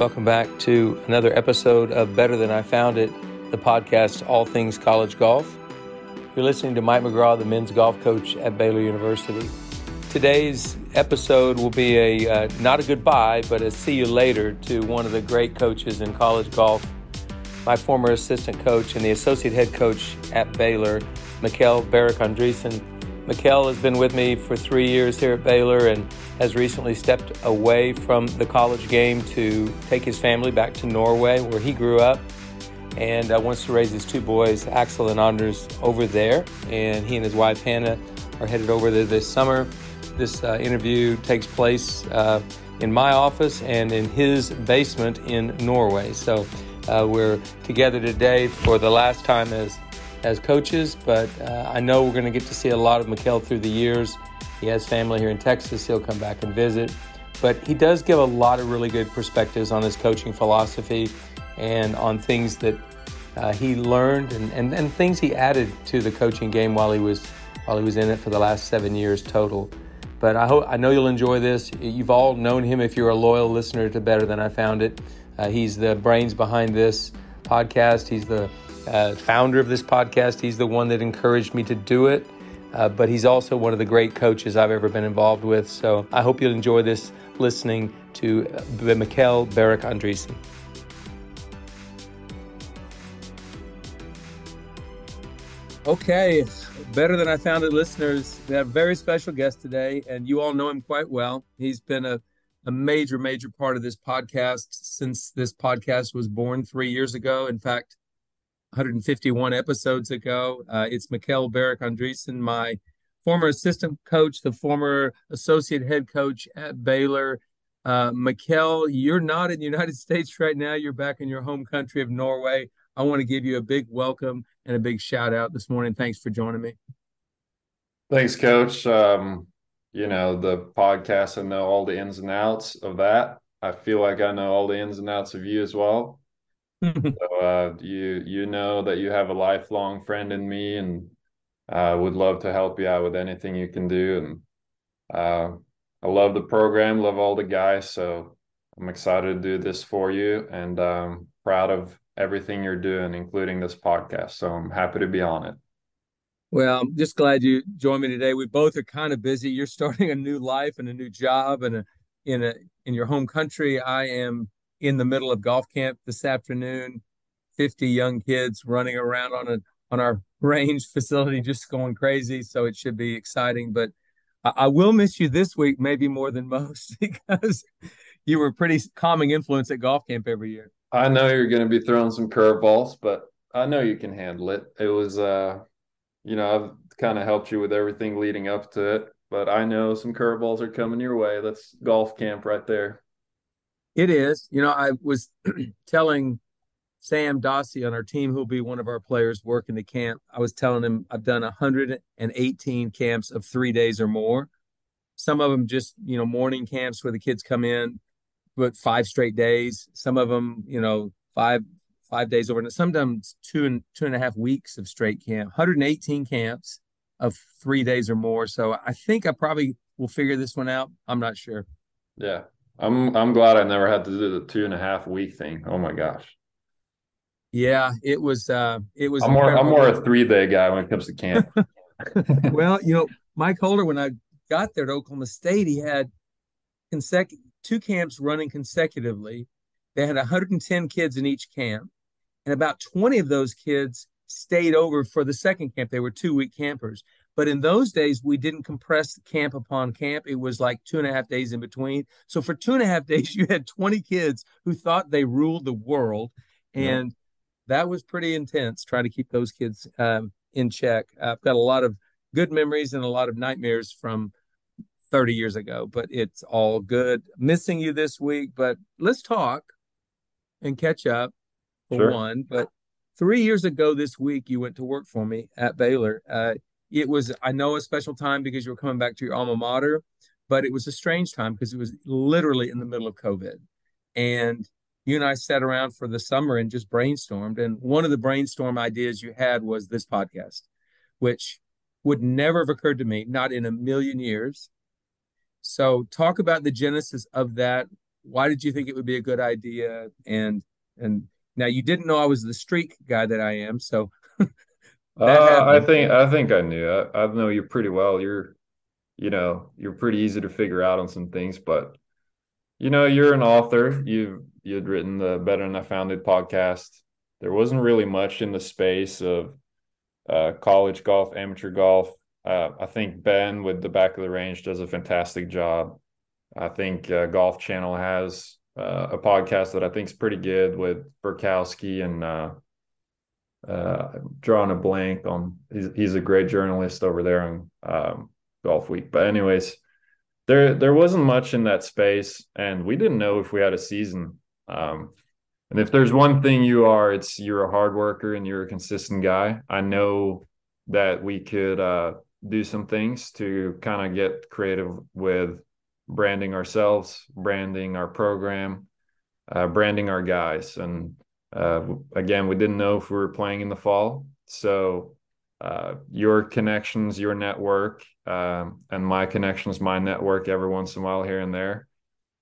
Welcome back to another episode of Better Than I Found It, the podcast All Things College Golf. You're listening to Mike McGraw, the men's golf coach at Baylor University. Today's episode will be a uh, not a goodbye, but a see you later to one of the great coaches in college golf, my former assistant coach and the associate head coach at Baylor, Mikkel Bjerch-Andresen. Mikkel has been with me for three years here at Baylor and has recently stepped away from the college game to take his family back to Norway, where he grew up, and uh, wants to raise his two boys, Axel and Anders, over there. And he and his wife Hannah are headed over there this summer. This uh, interview takes place uh, in my office and in his basement in Norway. So uh, we're together today for the last time as as coaches, but uh, I know we're going to get to see a lot of Mikkel through the years. He has family here in Texas. He'll come back and visit. But he does give a lot of really good perspectives on his coaching philosophy and on things that uh, he learned and, and, and things he added to the coaching game while he was while he was in it for the last seven years total. But I hope I know you'll enjoy this. You've all known him if you're a loyal listener to Better Than I Found It. Uh, he's the brains behind this podcast. He's the uh, founder of this podcast. He's the one that encouraged me to do it. Uh, but he's also one of the great coaches I've ever been involved with. So I hope you'll enjoy this listening to uh, Mikkel Bjerch-Andresen. Okay, better than I found it, listeners. We have a very special guest today, and you all know him quite well. He's been a, a major, major part of this podcast since this podcast was born three years ago. In fact, 151 episodes ago. Uh, it's Mikkel Bjerch-Andresen, my former assistant coach, the former associate head coach at Baylor. Uh, Mikkel, you're not in the United States right now. You're back in your home country of Norway. I want to give you a big welcome and a big shout out this morning. Thanks for joining me. Thanks, Coach. Um, you know, the podcast, I know all the ins and outs of that. I feel like I know all the ins and outs of you as well. so uh, you you know that you have a lifelong friend in me, and uh, would love to help you out with anything you can do. And uh, I love the program, love all the guys. So I'm excited to do this for you, and um, proud of everything you're doing, including this podcast. So I'm happy to be on it. Well, I'm just glad you joined me today. We both are kind of busy. You're starting a new life and a new job and a, in a in your home country. I am in the middle of golf camp this afternoon. 50 young kids running around on a on our range facility just going crazy. So it should be exciting but I, I will miss you this week maybe more than most because you were a pretty calming influence at golf camp every year. I know you're going to be throwing some curveballs but i know you can handle it. It was uh you know i've kind of helped you with everything leading up to it but i know some curveballs are coming your way. That's golf camp right there it is. You know, I was telling Sam Dossie on our team, who'll be one of our players working the camp, I was telling him I've done 118 camps of three days or more. Some of them just, you know, morning camps where the kids come in, but five straight days. Some of them, you know, five five days over. And sometimes two and two and a half weeks of straight camp. 118 camps of three days or more. So I think I probably will figure this one out. I'm not sure. Yeah, I'm I'm glad I never had to do the two and a half week thing. Oh my gosh. Yeah, it was uh it was I'm more I'm more a three day guy when it comes to camp. well, you know, Mike Holder, when I got there to Oklahoma State, he had consecutive two camps running consecutively. They had 110 kids in each camp, and about 20 of those kids stayed over for the second camp. They were two week campers. But in those days, we didn't compress camp upon camp. It was like two and a half days in between. So for two and a half days, you had 20 kids who thought they ruled the world. And yeah. that was pretty intense trying to keep those kids um, in check. I've got a lot of good memories and a lot of nightmares from 30 years ago, but it's all good. Missing you this week, but let's talk and catch up for sure. one. But three years ago this week, you went to work for me at Baylor. Uh, it was i know a special time because you were coming back to your alma mater but it was a strange time because it was literally in the middle of covid and you and i sat around for the summer and just brainstormed and one of the brainstorm ideas you had was this podcast which would never have occurred to me not in a million years so talk about the genesis of that why did you think it would be a good idea? And and now you didn't know I was the streak guy that I am, so. uh, I think I think I knew. I, I know you pretty well. You're, you know, you're pretty easy to figure out on some things, but you know, you're an author. You've you'd written the Better Than I Found It podcast. There wasn't really much in the space of uh, college golf, amateur golf. Uh, I think Ben with the back of the range does a fantastic job. I think uh, Golf Channel has uh, a podcast that I think is pretty good with Burkowski and uh, drawing a blank on. He's, he's a great journalist over there on um, Golf Week. But anyways, there there wasn't much in that space, and we didn't know if we had a season. Um, and if there's one thing you are, it's you're a hard worker and you're a consistent guy. I know that we could uh, do some things to kind of get creative with branding ourselves, branding our program, uh, branding our guys. And uh, again, we didn't know if we were playing in the fall. So uh, your connections, your network, um, and my connections, my network every once in a while here and there.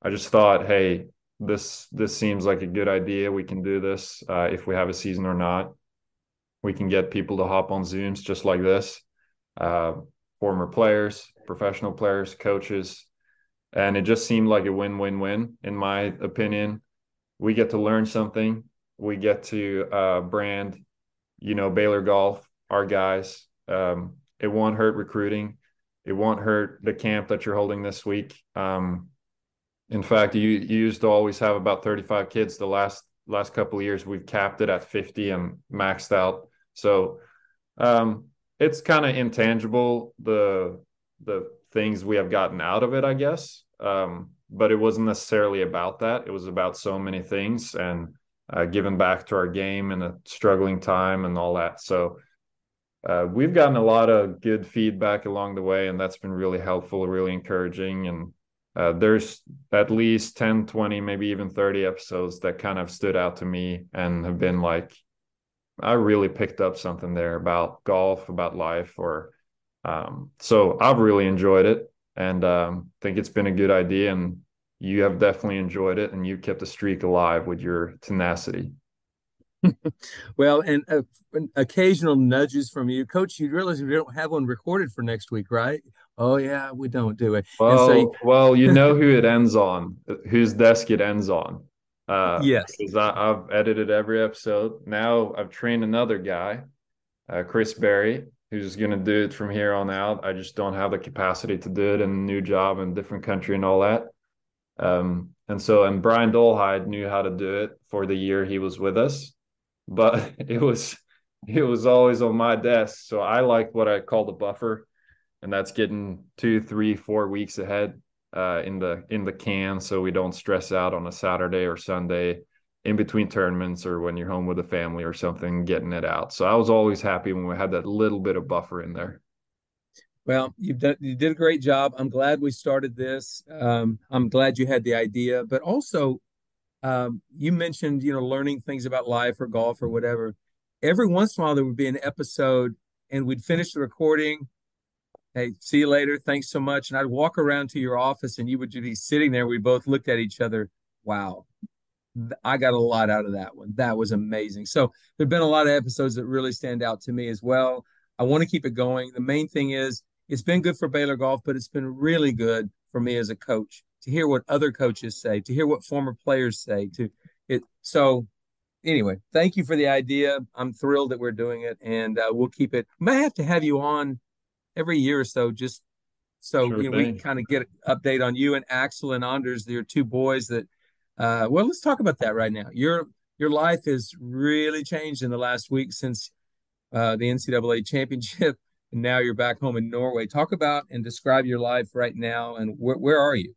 I just thought, hey, this this seems like a good idea. We can do this uh, if we have a season or not. We can get people to hop on Zooms just like this. Uh, former players, professional players, coaches, and it just seemed like a win-win-win in my opinion we get to learn something we get to uh, brand you know baylor golf our guys. Um, it won't hurt recruiting. It won't hurt the camp that you're holding this week. Um, in fact you, you used to always have about 35 kids. The last last couple of years we've capped it at 50 and maxed out. So um, it's kind of intangible the the things we have gotten out of it, I guess. Um, but it wasn't necessarily about that. It was about so many things. And uh, giving back to our game in a struggling time and all that. So uh, we've gotten a lot of good feedback along the way, and that's been really helpful, really encouraging. And uh, there's at least 10, 20, maybe even 30 episodes that kind of stood out to me and have been like, I really picked up something there about golf, about life, or um, so I've really enjoyed it and um, think it's been a good idea. And you have definitely enjoyed it and you kept the streak alive with your tenacity. well, and uh, occasional nudges from you, Coach. You realize we don't have one recorded for next week, right? Oh yeah, we don't do it. Well, so, well, you know who it ends on, whose desk it ends on. Uh, yes, because I, have edited every episode. Now I've trained another guy, uh, Chris Berry, who's going to do it from here on out. I just don't have the capacity to do it in a new job in a different country and all that. Um, and so, and Brian Dolhide knew how to do it for the year he was with us, but it was it was always on my desk. So I like what I call the buffer, and that's getting two, three, four weeks ahead uh, in the in the can, so we don't stress out on a Saturday or Sunday in between tournaments or when you're home with the family or something, getting it out. So I was always happy when we had that little bit of buffer in there. Well, you've done you did a great job. I'm glad we started this. Um, I'm glad you had the idea, but also um, you mentioned you know learning things about life or golf or whatever. Every once in a while there would be an episode, and we'd finish the recording. Hey, see you later. Thanks so much. And I'd walk around to your office, and you would be sitting there. We both looked at each other. Wow, I got a lot out of that one. That was amazing. So there've been a lot of episodes that really stand out to me as well. I want to keep it going. The main thing is it's been good for Baylor golf, but it's been really good for me as a coach to hear what other coaches say, to hear what former players say. To it. So anyway, thank you for the idea. I'm thrilled that we're doing it, and uh, we'll keep it. May have to have you on every year or so, just so sure you know, we can kind of get an update on you and Axel and Anders. They're two boys that uh, well, let's talk about that right now. Your your life has really changed in the last week since uh, the NCAA championship, and now you're back home in Norway. Talk about and describe your life right now, and wh- where are you?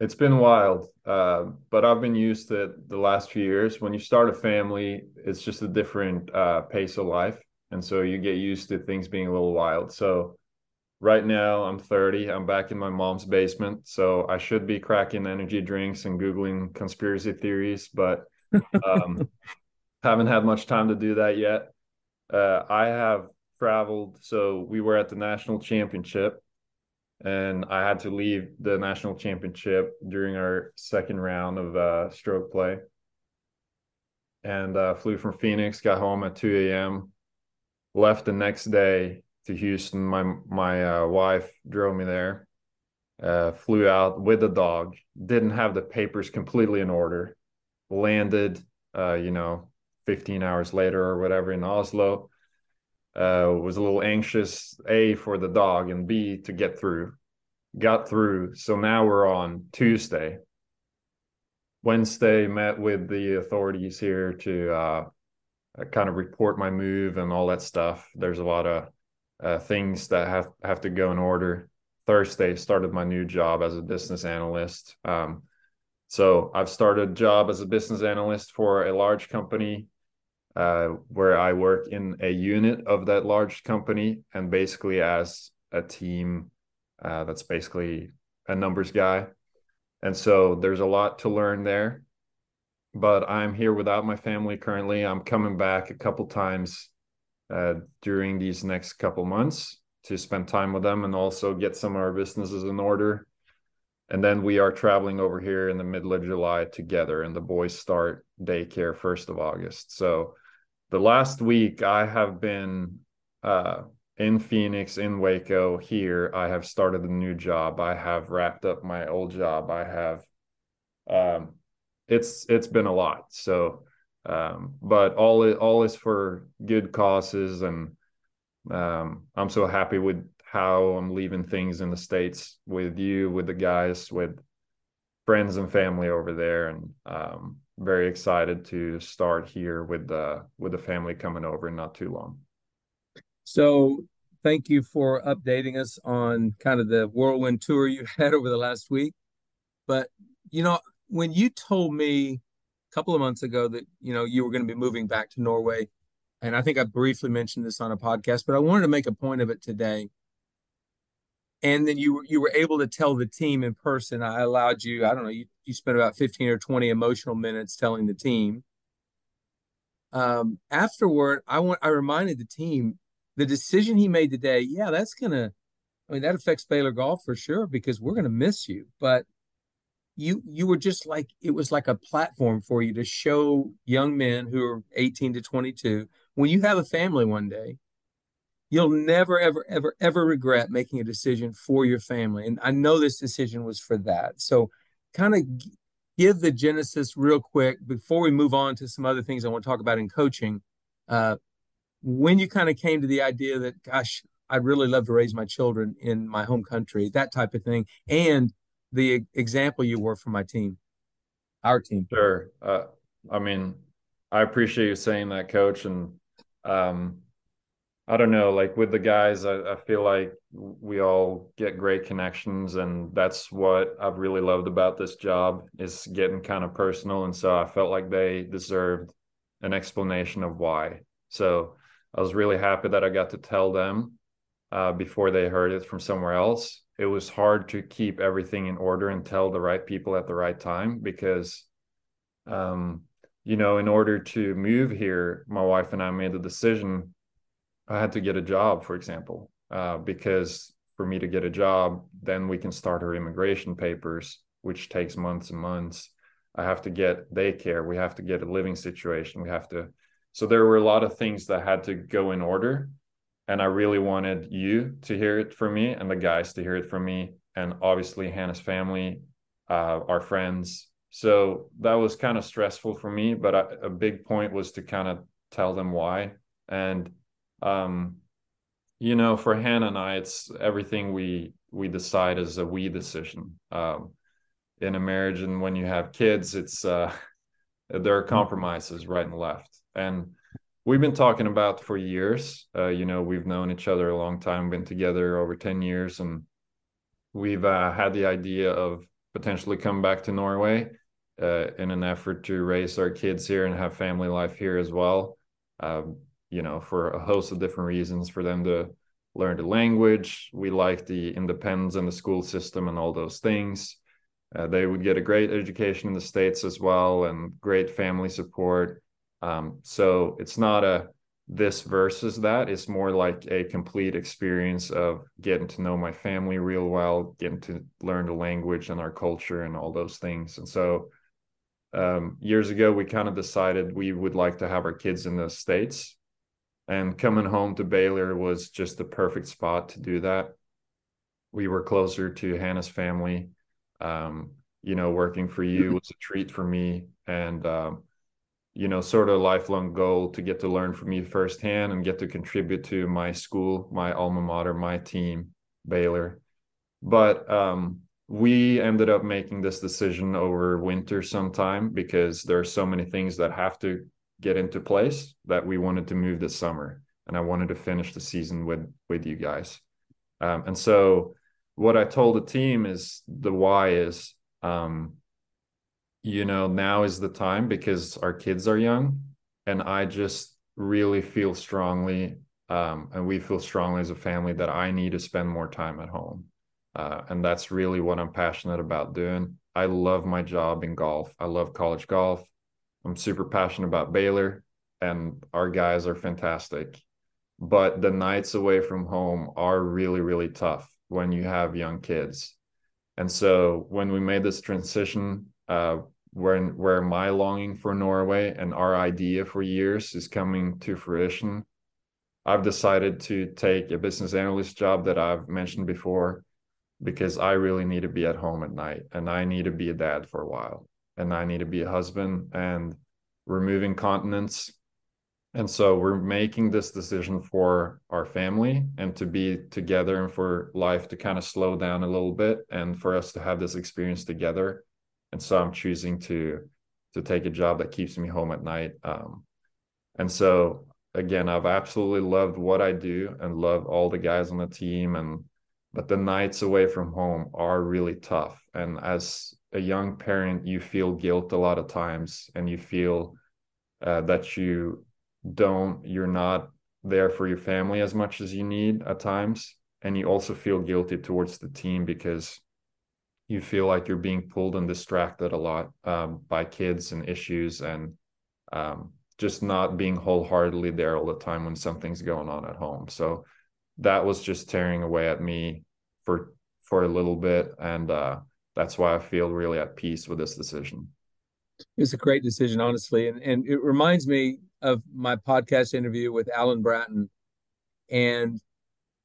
It's been wild, uh, but I've been used to it the last few years. When you start a family, it's just a different uh, pace of life, and so you get used to things being a little wild. So right now i'm 30 i'm back in my mom's basement so i should be cracking energy drinks and googling conspiracy theories but um, haven't had much time to do that yet uh, i have traveled so we were at the national championship and I had to leave the national championship during our second round of uh, stroke play. And uh, flew from Phoenix, got home at 2 a.m. Left the next day to Houston. My my uh, wife drove me there. Uh, flew out with the dog. Didn't have the papers completely in order. Landed, uh, you know, 15 hours later or whatever in Oslo uh, was a little anxious a for the dog and b to get through. Got through. So now we're on tuesday. Wednesday met with the authorities here to uh, kind of report my move and all that stuff. There's a lot of uh, things that have have to go in order. Thursday started my new job as a business analyst. Um, so i've started a job as a business analyst for a large company uh, where I work in a unit of that large company and basically as a team uh, that's basically a numbers guy. And so there's a lot to learn there. But I'm here without my family currently. I'm coming back a couple times uh, during these next couple months to spend time with them and also get some of our businesses in order. And then we are traveling over here in the middle of July together, and the boys start daycare first of August. So the last week I have been uh, in Phoenix, in Waco. Here, I have started a new job. I have wrapped up my old job. I have, um, it's it's been a lot. So, um, but all all is for good causes, and um, I'm so happy with how I'm leaving things in the states with you, with the guys, with friends and family over there, and um, very excited to start here with the with the family coming over not too long. So thank you for updating us on kind of the whirlwind tour you had over the last week. But you know, when you told me a couple of months ago that you know you were going to be moving back to Norway, and I think I briefly mentioned this on a podcast, but I wanted to make a point of it today and then you you were able to tell the team in person. I allowed you. I don't know. You you spent about fifteen or twenty emotional minutes telling the team. Um, afterward, I want I reminded the team the decision he made today. Yeah, that's gonna. I mean, that affects Baylor golf for sure because we're gonna miss you. But you you were just like it was like a platform for you to show young men who are 18 to 22 when you have a family one day you'll never ever ever ever regret making a decision for your family and i know this decision was for that. So kind of give the genesis real quick before we move on to some other things i want to talk about in coaching. Uh, when you kind of came to the idea that gosh i'd really love to raise my children in my home country that type of thing and the example you were for my team our team. Sure. Uh, i mean i appreciate you saying that coach and um, I don't know, like with the guys, I, I, feel like we all get great connections, and that's what I've really loved about this job is getting kind of personal. And so I felt like they deserved an explanation of why. So I was really happy that I got to tell them uh, before they heard it from somewhere else. It was hard to keep everything in order and tell the right people at the right time because, um, you know, in order to move here, my wife and I made the decision I had to get a job, for example, uh, because for me to get a job, then we can start our immigration papers, which takes months and months. I have to get daycare. We have to get a living situation. We have to. So there were a lot of things that had to go in order. And I really wanted you to hear it from me and the guys to hear it from me. And obviously, Hannah's family, uh, our friends. So that was kind of stressful for me. But I, a big point was to kind of tell them why. And um, you know, for Hannah and I, it's everything we we decide is a we decision. Um, in a marriage, and when you have kids, it's uh, there are compromises right and left, and we've been talking about for years. Uh, you know, we've known each other a long time, been together over ten years, and we've uh, had the idea of potentially come back to Norway uh, in an effort to raise our kids here and have family life here as well. Um, you know, for a host of different reasons for them to learn the language. We like the independence and the school system and all those things. Uh, they would get a great education in the States as well and great family support. Um, so it's not a this versus that it's more like a complete experience of getting to know my family real well, getting to learn the language and our culture and all those things. And so um, years ago, we kind of decided we would like to have our kids in the States. And coming home to Baylor was just the perfect spot to do that. We were closer to Hannah's family. Um, you know, working for you was a treat for me. And um, you know, sort of lifelong goal to get to learn from you firsthand and get to contribute to my school, my alma mater, my team, Baylor. But um, we ended up making this decision over winter sometime because there are so many things that have to get into place that we wanted to move this summer and i wanted to finish the season with with you guys um, and so what i told the team is the why is um, you know, now is the time because our kids are young. And I just really feel strongly, um, and we feel strongly as a family that I need to spend more time at home. Uh, and that's really what I'm passionate about doing. I love my job in golf. I love college golf. I'm super passionate about Baylor, and our guys are fantastic. But the nights away from home are really, really tough when you have young kids. And so when we made this transition uh, where where my longing for Norway and our idea for years is coming to fruition. I've decided to take a business analyst job that I've mentioned before because I really need to be at home at night and I need to be a dad for a while and I need to be a husband and we're moving continents. And so we're making this decision for our family and to be together and for life to kind of slow down a little bit and for us to have this experience together. And so i'm choosing to to take a job that keeps me home at night. Um, and so again i've absolutely loved what i do and love all the guys on the team and but the nights away from home are really tough. And as a young parent you feel guilt a lot of times and you feel uh, that you don't you're not there for your family as much as you need at times. And you also feel guilty towards the team because you feel like you're being pulled and distracted a lot um, by kids and issues and um, just not being wholeheartedly there all the time when something's going on at home. So that was just tearing away at me for for a little bit and uh, that's why i feel really at peace with this decision it's a great decision honestly and, and it reminds me of my podcast interview with alan bratton and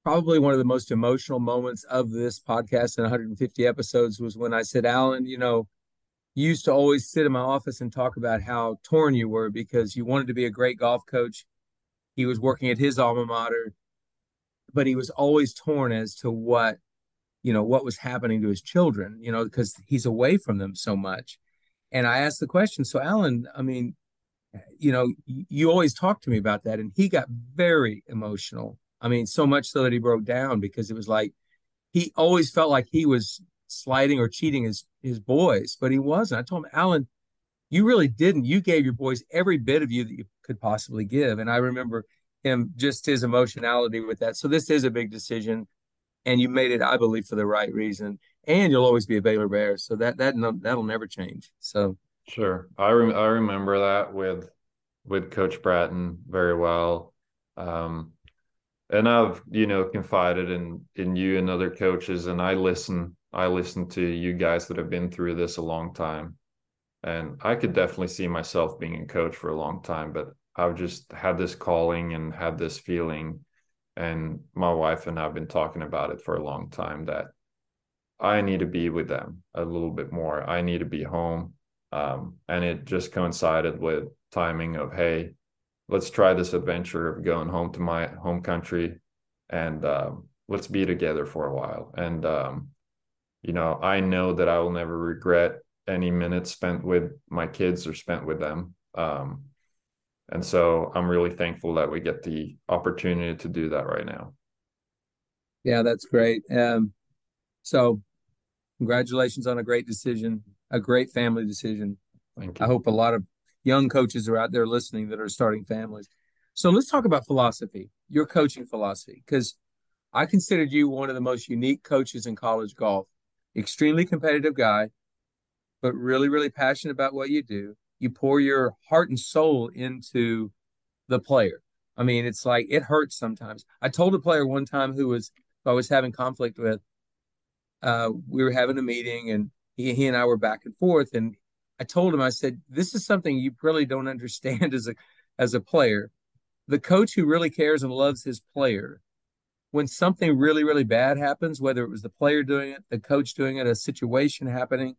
probably one of the most emotional moments of this podcast in 150 episodes was when I said, Alan, you know, you used to always sit in my office and talk about how torn you were because you wanted to be a great golf coach. He was working at his alma mater, but he was always torn as to what, you know, what was happening to his children, you know, because he's away from them so much. And I asked the question, so Alan, I mean, you know, you always talk to me about that. And he got very emotional I mean, so much so that he broke down because it was like he always felt like he was sliding or cheating his his boys, but he wasn't. I told him, Alan, you really didn't. You gave your boys every bit of you that you could possibly give. And I remember him just his emotionality with that. So this is a big decision, and you made it, I believe, for the right reason. And you'll always be a Baylor Bear, so that that that'll never change. So sure, I rem- I remember that with with Coach Bratton very well. Um, and I've you know confided in in you and other coaches, and I listen. I listen to you guys that have been through this a long time, and I could definitely see myself being a coach for a long time. But I've just had this calling and had this feeling, and my wife and I've been talking about it for a long time that I need to be with them a little bit more. I need to be home, um, and it just coincided with timing of hey let's try this adventure of going home to my home country and um, let's be together for a while. And, um, you know, I know that I will never regret any minutes spent with my kids or spent with them. Um, and so I'm really thankful that we get the opportunity to do that right now. Yeah, that's great. Um, so congratulations on a great decision, a great family decision. Thank you. I hope a lot of young coaches are out there listening that are starting families. So let's talk about philosophy, your coaching philosophy, because I considered you one of the most unique coaches in college golf. Extremely competitive guy, but really, really passionate about what you do. You pour your heart and soul into the player. I mean, it's like it hurts sometimes. I told a player one time who was who I was having conflict with. Uh, we were having a meeting, and he he and I were back and forth, and I told him, I said, "This is something you really don't understand as a as a player. The coach who really cares and loves his player, when something really really bad happens, whether it was the player doing it, the coach doing it, a situation happening,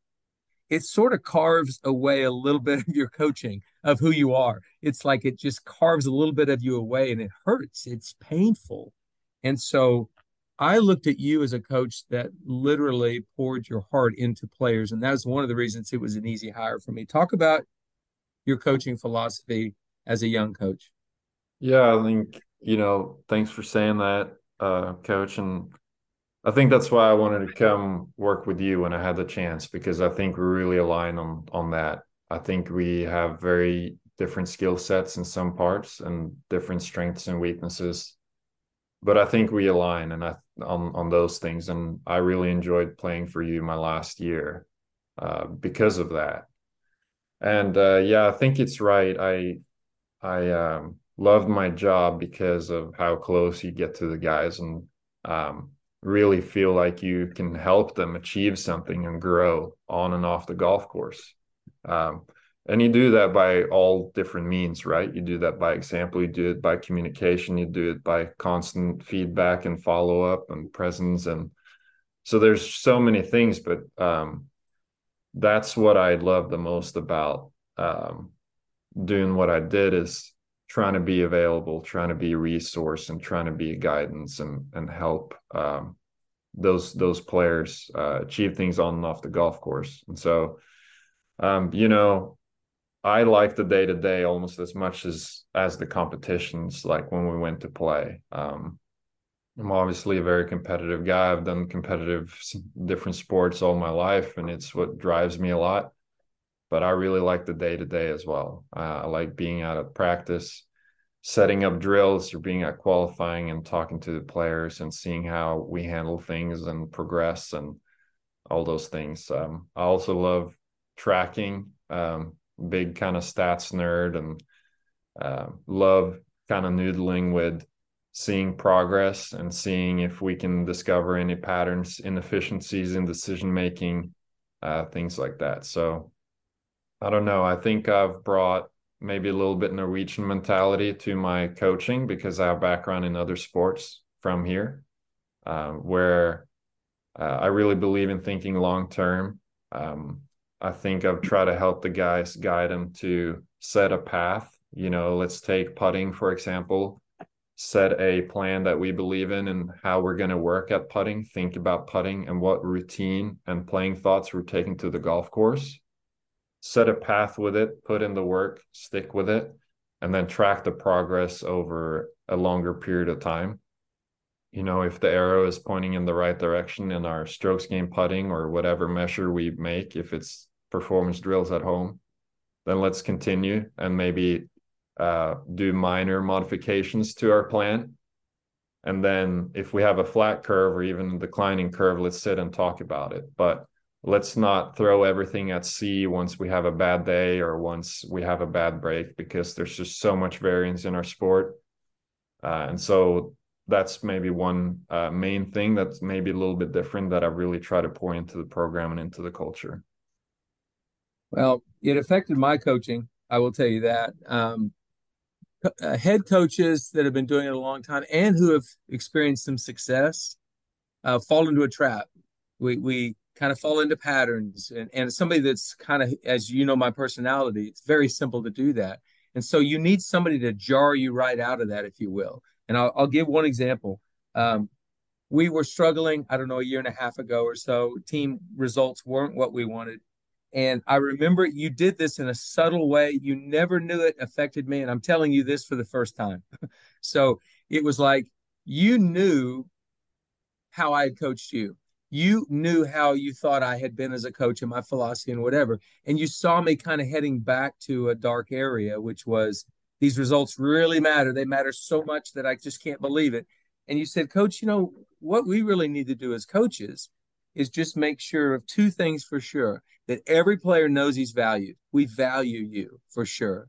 it sort of carves away a little bit of your coaching of who you are. It's like it just carves a little bit of you away and it hurts. It's painful. And so I looked at you as a coach that literally poured your heart into players. And that was one of the reasons it was an easy hire for me. Talk about your coaching philosophy as a young coach. Yeah, I think, you know, thanks for saying that, uh, coach. And I think that's why I wanted to come work with you when I had the chance because I think we really align on on that. I think we have very different skill sets in some parts and different strengths and weaknesses. But I think we align and I on on those things and I really enjoyed playing for you my last year uh, because of that. And uh, yeah, I think it's right. I I um, loved my job because of how close you get to the guys and um, really feel like you can help them achieve something and grow on and off the golf course. Um, and you do that by all different means, right? You do that by example, you do it by communication, you do it by constant feedback and follow up and presence. And so there's so many things, but um, that's what I love the most about um, doing what I did is trying to be available, trying to be a resource, and trying to be a guidance and and help um, those those players uh, achieve things on and off the golf course. And so, um, you know, I like the day to day almost as much as as the competitions. Like when we went to play. Um, I'm obviously a very competitive guy. I've done competitive different sports all my life, and it's what drives me a lot but I really like the day to day as well. Uh, I like being out of practice, setting up drills, or being at qualifying and talking to the players and seeing how we handle things and progress and all those things. Um, I also love tracking, um, big kind of stats nerd, and uh, love kind of noodling with seeing progress and seeing if we can discover any patterns, inefficiencies in decision making, uh, things like that. So I don't know. I think I've brought maybe a little bit Norwegian mentality to my coaching because I have background in other sports from here, uh, where uh, I really believe in thinking long term. Um, I think I've tried to help the guys guide them to set a path. You know, let's take putting for example. Set a plan that we believe in and how we're going to work at putting. Think about putting and what routine and playing thoughts we're taking to the golf course set a path with it, put in the work, stick with it, and then track the progress over a longer period of time. You know, if the arrow is pointing in the right direction in our strokes game putting or whatever measure we make, if it's performance drills at home, then let's continue and maybe uh, do minor modifications to our plan. And then if we have a flat curve or even a declining curve, let's sit and talk about it. But let's not throw everything at sea once we have a bad day or once we have a bad break because there's just so much variance in our sport. Uh, and so that's maybe one uh, main thing that's maybe a little bit different that i really try to pour into the program and into the culture. Well it affected my coaching i will tell you that. Um, uh, head coaches that have been doing it a long time and who have experienced some success uh, fall into a trap. We we kind of fall into patterns and, and somebody that's kind of as you know my personality it's very simple to do that. And so you need somebody to jar you right out of that if you will. And i'll, I'll give one example. Um, we were struggling i don't know a year and a half ago or so. Team results weren't what we wanted. And i remember you did this in a subtle way. You never knew it affected me and i'm telling you this for the first time. So it was like you knew how i had coached you you knew how you thought I had been as a coach and my philosophy and whatever. And you saw me kind of heading back to a dark area, which was these results really matter. They matter so much that I just can't believe it. And you said, Coach, you know, what we really need to do as coaches is just make sure of two things for sure that every player knows he's valued. We value you for sure.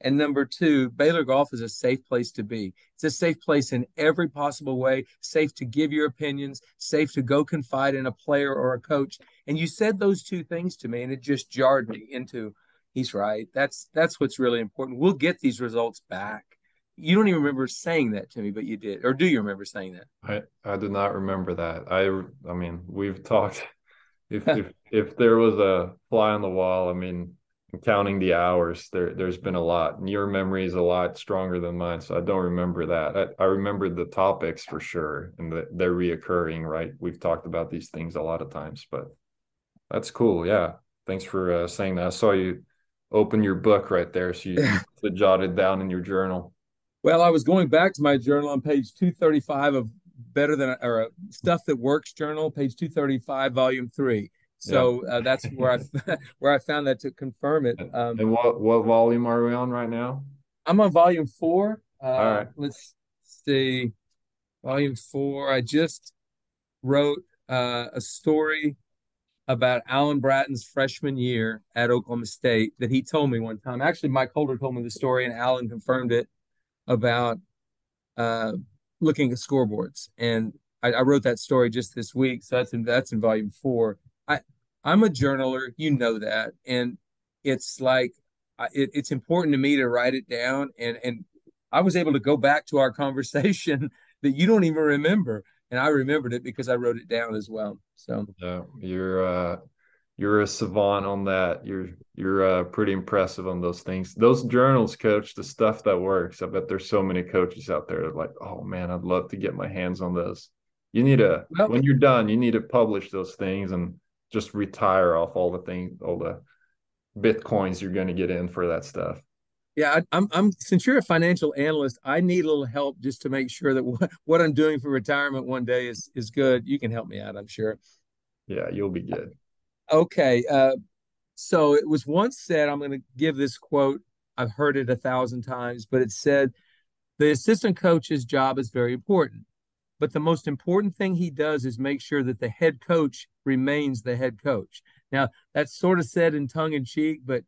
And number two, Baylor Golf is a safe place to be. It's a safe place in every possible way, safe to give your opinions, safe to go confide in a player or a coach. And you said those two things to me, and it just jarred me into he's right. That's that's what's really important. We'll get these results back. You don't even remember saying that to me, but you did. Or do you remember saying that? I, I do not remember that. I I mean, we've talked if if if there was a fly on the wall, I mean, counting the hours there there's been a lot. And your memory is a lot stronger than mine so i don't remember that. I, I remember the topics for sure and the, they're reoccurring right? We've talked about these things a lot of times but that's cool yeah. Thanks for uh, saying that. I saw you open your book right there so you, you jotted down in your journal. Well i was going back to my journal on page 235 of better than or uh, stuff that works journal page 235 volume 3 so yeah. uh, that's where I where I found that to confirm it. Um, and what what volume are we on right now? I'm on volume four. Uh, All right. Let's see, volume four. I just wrote uh, a story about Alan Bratton's freshman year at Oklahoma State that he told me one time. Actually, Mike Holder told me the story, and Alan confirmed it about uh, looking at scoreboards. And I, I, wrote that story just this week, so that's in that's in volume four. I'm a journaler, you know that, and it's like it, it's important to me to write it down. And and I was able to go back to our conversation that you don't even remember, and I remembered it because I wrote it down as well. So yeah, you're uh, you're a savant on that. You're you're uh, pretty impressive on those things. Those journals, coach, the stuff that works. I bet there's so many coaches out there that like, oh man, I'd love to get my hands on those. You need to well, when you're done, you need to publish those things and just retire off all the things, all the bitcoins you're going to get in for that stuff. Yeah, I, I'm. I'm. Since you're a financial analyst, I need a little help just to make sure that what, what I'm doing for retirement one day is is good. You can help me out, I'm sure. Yeah, you'll be good. Okay. Uh, so it was once said. I'm going to give this quote. I've heard it a thousand times, but it said, "The assistant coach's job is very important. But the most important thing he does is make sure that the head coach remains the head coach. Now, that's sort of said in tongue in cheek, but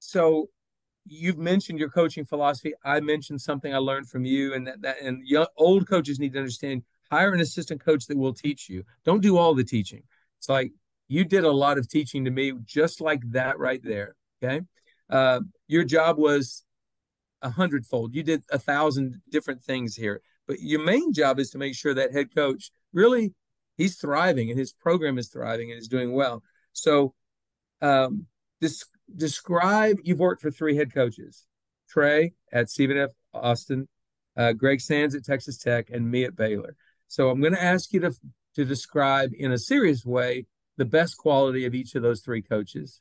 so you've mentioned your coaching philosophy. I mentioned something I learned from you, and that, that and young, old coaches need to understand hire an assistant coach that will teach you. Don't do all the teaching. It's like you did a lot of teaching to me, just like that right there. Okay. Uh, your job was a hundredfold. You did a thousand different things here. But your main job is to make sure that head coach really he's thriving and his program is thriving and is doing well. So, um, this describe you've worked for three head coaches: Trey at Stephen F. Austin, uh, Greg Sands at Texas Tech, and me at Baylor. So I'm going to ask you to to describe in a serious way the best quality of each of those three coaches,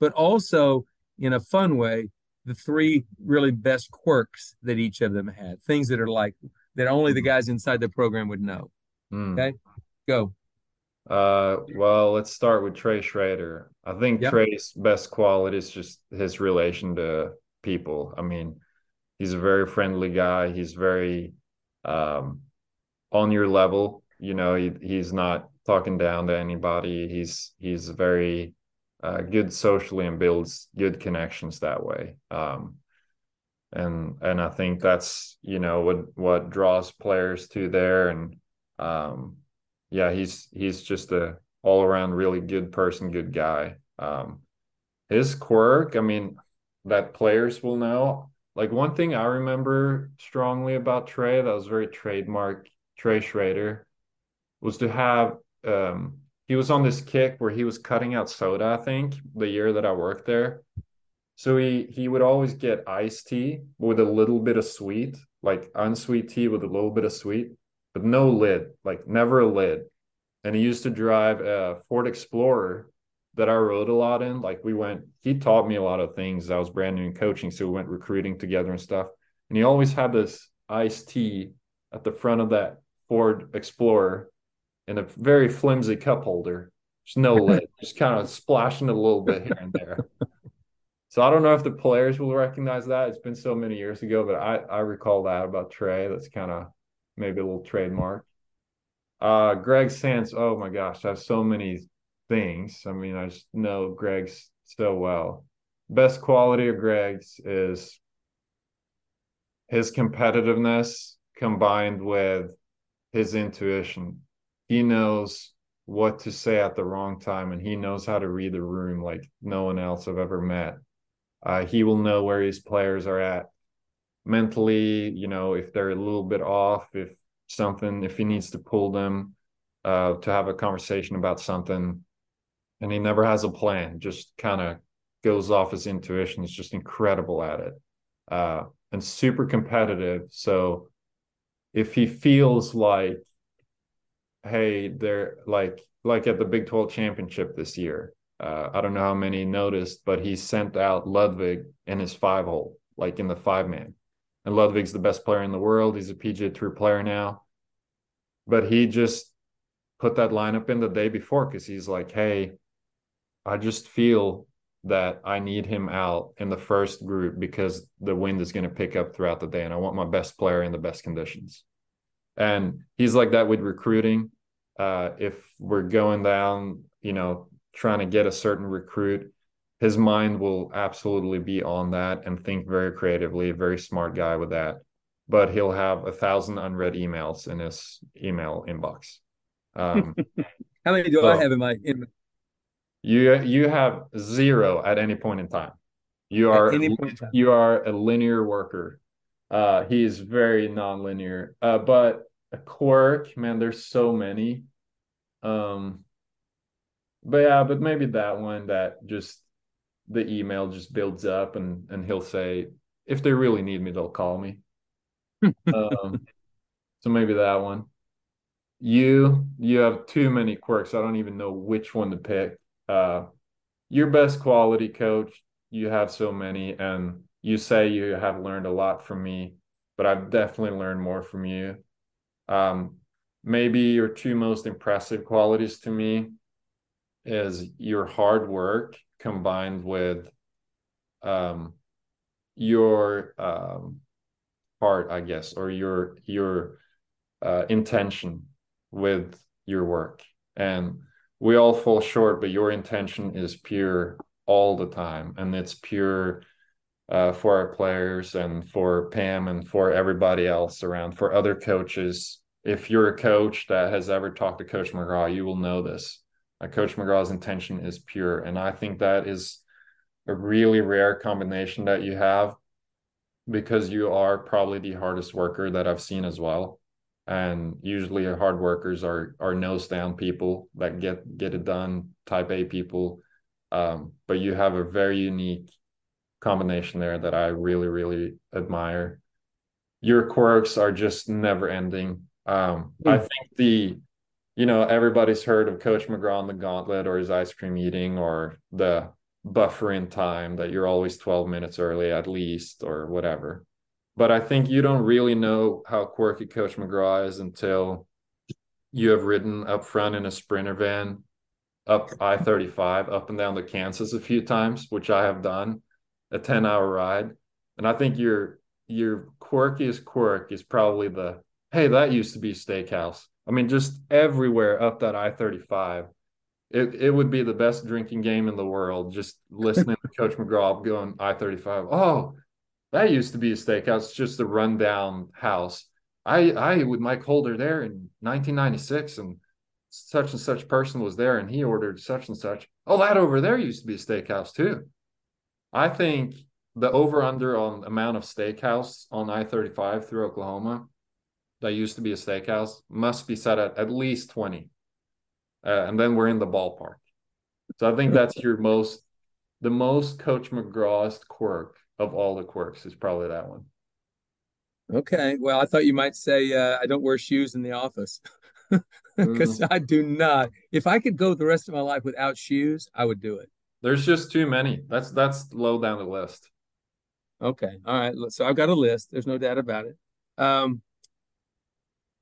but also in a fun way the three really best quirks that each of them had, things that are like that only the mm-hmm. guys inside the program would know. Mm. Okay, go. Uh, well, let's start with Trey Schrader. I think yep. Trey's best quality is just his relation to people. I mean, he's a very friendly guy. He's very um, on your level. You know, he, he's not talking down to anybody. He's he's very uh, good socially and builds good connections that way. Um, and and I think that's you know what what draws players to there. And um yeah he's he's just a all around really good person good guy. Um his quirk I mean that players will know. Like one thing I remember strongly about Trey that was very trademark Trey Schrader was to have um he was on this kick where he was cutting out soda I think the year that I worked there so he he would always get iced tea with a little bit of sweet, like unsweet tea with a little bit of sweet, but no lid, like never a lid. And he used to drive a Ford Explorer that I rode a lot in. Like we went, he taught me a lot of things. I was brand new in coaching, so we went recruiting together and stuff. And he always had this iced tea at the front of that Ford Explorer in a very flimsy cup holder. There's no lid, just kind of splashing it a little bit here and there. So I don't know if the players will recognize that. It's been so many years ago, but I, I recall that about Trey. That's kind of maybe a little trademark. Uh, Greg Sands, oh my gosh, I have so many things. I mean, I just know Greg's so well. best quality of Greg's is his competitiveness combined with his intuition. He knows what to say at the wrong time and he knows how to read the room like no one else I've ever met. Uh, he will know where his players are at mentally, you know, if they're a little bit off, if something, if he needs to pull them uh, to have a conversation about something. And he never has a plan, just kind of goes off his intuition. He's just incredible at it uh, and super competitive. So if he feels like, hey, they're like, like at the Big 12 championship this year, uh, I don't know how many noticed, but he sent out Ludvig in his five hole, like in the five man. And Ludvig's the best player in the world. He's a PGA Tour player now. But he just put that lineup in the day before because he's like, hey, I just feel that I need him out in the first group because the wind is going to pick up throughout the day and I want my best player in the best conditions. And he's like that with recruiting. Uh, if we're going down, you know, trying to get a certain recruit, his mind will absolutely be on that and think very creatively, a very smart guy with that. But he'll have a thousand unread emails in his email inbox. Um, How many do so I have in my in you you have zero at any point in time. You are you are a linear worker. Uh, he is very non-linear. Uh, but a quirk, man, there's so many. Um, but yeah, but maybe that one that just the email just builds up and and he'll say if they really need me they'll call me. um, so maybe that one. You you have too many quirks. I don't even know which one to pick uh, your best quality coach. You have so many, and you say you have learned a lot from me, but I've definitely learned more from you. Um, maybe your two most impressive qualities to me is your hard work combined with um, your um, heart, I guess, or your your uh, intention with your work. And we all fall short, but your intention is pure all the time, and it's pure uh, for our players and for Pam and for everybody else around, for other coaches. If you're a coach that has ever talked to Coach McGraw, you will know this. Uh, coach McGraw's intention is pure, and I think that is a really rare combination that you have because you are probably the hardest worker that I've seen as well. And usually hard workers are are nose down people that get get it done type a people. Um, but you have a very unique combination there that i really really admire. Your quirks are just never ending. Um, mm. i think the you know everybody's heard of coach mcgraw and the gauntlet or his ice cream eating or the buffer in time that you're always 12 minutes early at least or whatever but I think you don't really know how quirky Coach McGraw is until you have ridden up front in a sprinter van up I 35 up and down to Kansas a few times, which I have done, a 10 hour ride. And I think your your quirkiest quirk is probably the hey, that used to be steakhouse. I mean, just everywhere up that I 35. It, it would be the best drinking game in the world. Just listening to Coach McGraw going I 35. Oh, that used to be a steakhouse, just a rundown house. I I with Mike Holder there in 1996, and such and such person was there, and he ordered such and such. Oh, that over there used to be a steakhouse too. I think the over under on amount of steakhouse on I 35 through Oklahoma that used to be a steakhouse must be set at at least 20. Uh, and then we're in the ballpark. So I think that's your most, the most Coach McGraw's quirk of all the quirks is probably that one. Okay. Well, I thought you might say uh, I don't wear shoes in the office because mm. I do not. If I could go the rest of my life without shoes, I would do it. There's just too many. That's that's low down the list. Okay. All right. So I've got a list. There's no doubt about it. Um,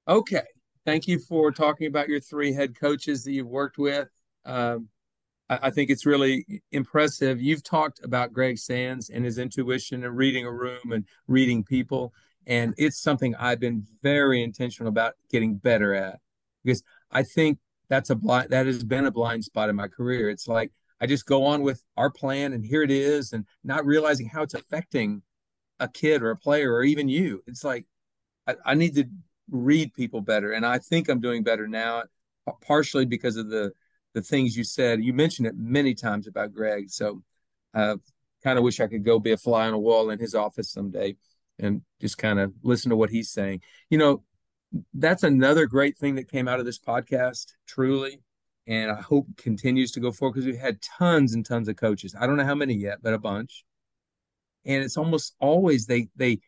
okay. Thank you for talking about your three head coaches that you've worked with. Um, I think it's really impressive. You've talked about Greg Sands and his intuition and reading a room and reading people. And it's something I've been very intentional about getting better at because I think that's a blind that has been a blind spot in my career. It's like I just go on with our plan and here it is, and not realizing how it's affecting a kid or a player or even you. It's like I, I need to read people better, and I think I'm doing better now, partially because of the the things you said. You mentioned it many times about Greg, so uh, I kind of wish I could go be a fly on a wall in his office someday and just kind of listen to what he's saying. You know, that's another great thing that came out of this podcast, truly. And I hope continues to go forward because we've had tons and tons of coaches. I don't know how many yet, but a bunch. And it's almost always they they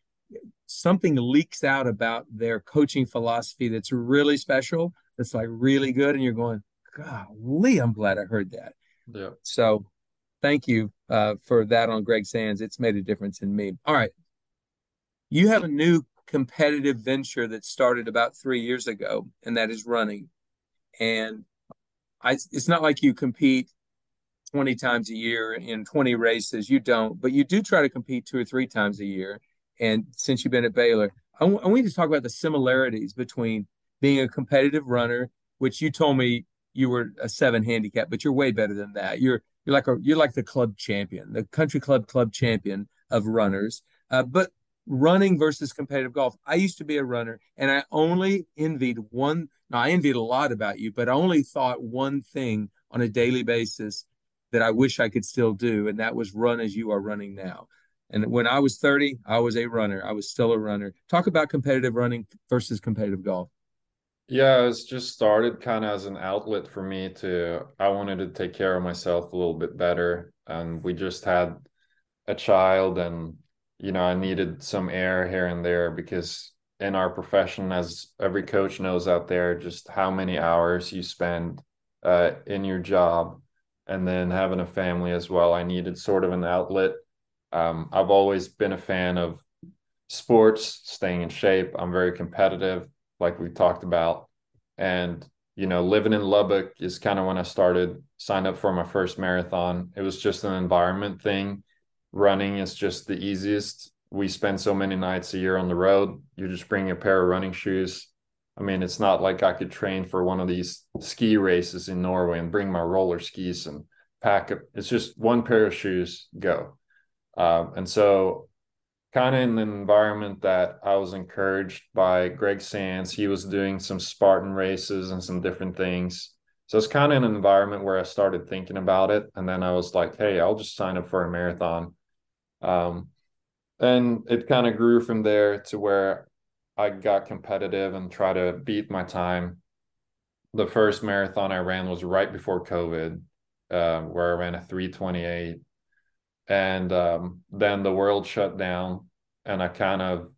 something leaks out about their coaching philosophy that's really special. That's like really good. And you're going, golly, I'm glad I heard that. Yeah. So thank you uh, for that on Greg Sands. It's made a difference in me. All right. You have a new competitive venture that started about three years ago, and that is running. And I, it's not like you compete 20 times a year in 20 races. You don't, but you do try to compete two or three times a year. And since you've been at Baylor, I, w- I want you to talk about the similarities between being a competitive runner, which you told me you were a seven handicap, but you're way better than that. You're you're like a you're like the club champion, the country club club champion of runners. Uh, but running versus competitive golf. I used to be a runner and I only envied one. Now, I envied a lot about you, but I only thought one thing on a daily basis that I wish I could still do, and that was run as you are running now. And when I was 30, I was a runner. I was still a runner. Talk about competitive running versus competitive golf. Yeah, it's just started kind of as an outlet for me to, I wanted to take care of myself a little bit better. And we just had a child and you know, I needed some air here and there because in our profession, as every coach knows out there, just how many hours you spend uh, in your job and then having a family as well. I needed sort of an outlet. Um, I've always been a fan of sports, staying in shape. I'm very competitive, like we talked about. And, you know, living in Lubbock is kind of when I started, signed up for my first marathon. It was just an environment thing running is just the easiest. We spend so many nights a year on the road. You just bring a pair of running shoes. I mean, it's not like I could train for one of these ski races in Norway and bring my roller skis and pack it. It's just one pair of shoes, go. Uh, and so, kind of in the environment that I was encouraged by Greg Sands, he was doing some Spartan races and some different things. So it's kind of an environment where I started thinking about it. And then I was like, hey, I'll just sign up for a marathon. Um, and it kind of grew from there to where I got competitive and try to beat my time. The first marathon I ran was right before COVID, uh, where I ran a 328. And um, then the world shut down, and I kind of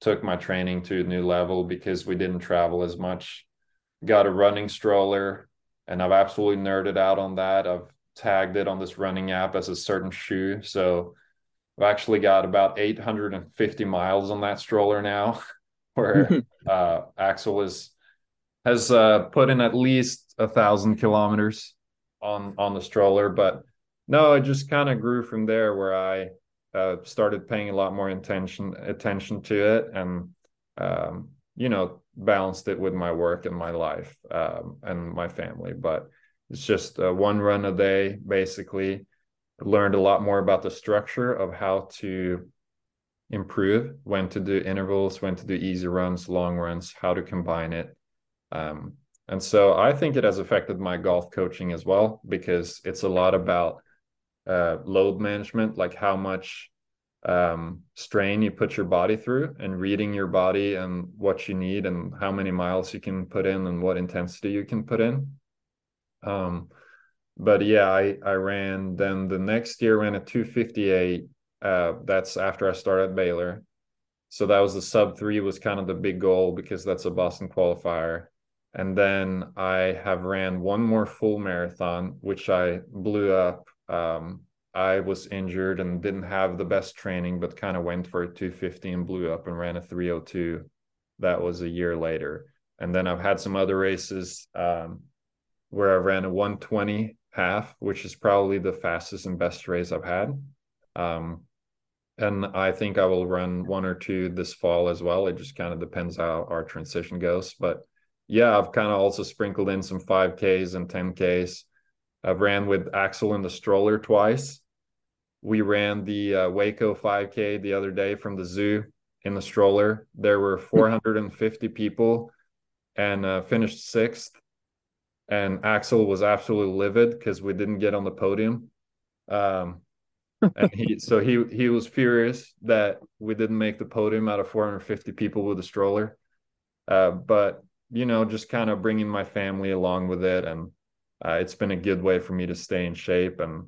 took my training to a new level because we didn't travel as much. Got a running stroller, and I've absolutely nerded out on that. I've tagged it on this running app as a certain shoe. So I've actually got about 850 miles on that stroller now, where uh, Axel is has uh, put in at least a thousand kilometers on on the stroller. But no, it just kind of grew from there, where I uh, started paying a lot more attention attention to it, and um, you know balanced it with my work and my life um, and my family. But it's just uh, one run a day, basically learned a lot more about the structure of how to improve when to do intervals when to do easy runs long runs how to combine it um, and so i think it has affected my golf coaching as well because it's a lot about uh, load management like how much um, strain you put your body through and reading your body and what you need and how many miles you can put in and what intensity you can put in um, but yeah, I I ran. Then the next year ran a 258. Uh, that's after I started Baylor. So that was the sub three was kind of the big goal because that's a Boston qualifier. And then I have ran one more full marathon, which I blew up. Um, I was injured and didn't have the best training, but kind of went for a 250 and blew up and ran a 302. That was a year later. And then I've had some other races um, where I ran a 120 half, which is probably the fastest and best race I've had. Um, and I think I will run one or two this fall as well. It just kind of depends how our transition goes. But yeah, I've kind of also sprinkled in some 5Ks and 10Ks. I've ran with Axel in the stroller twice. We ran the uh, Waco 5K the other day from the zoo in the stroller. There were 450 people and uh, finished sixth. And Axel was absolutely livid because we didn't get on the podium. Um, and he so he he was furious that we didn't make the podium out of 450 people with a stroller. Uh, but you know, just kind of bringing my family along with it, and uh, it's been a good way for me to stay in shape and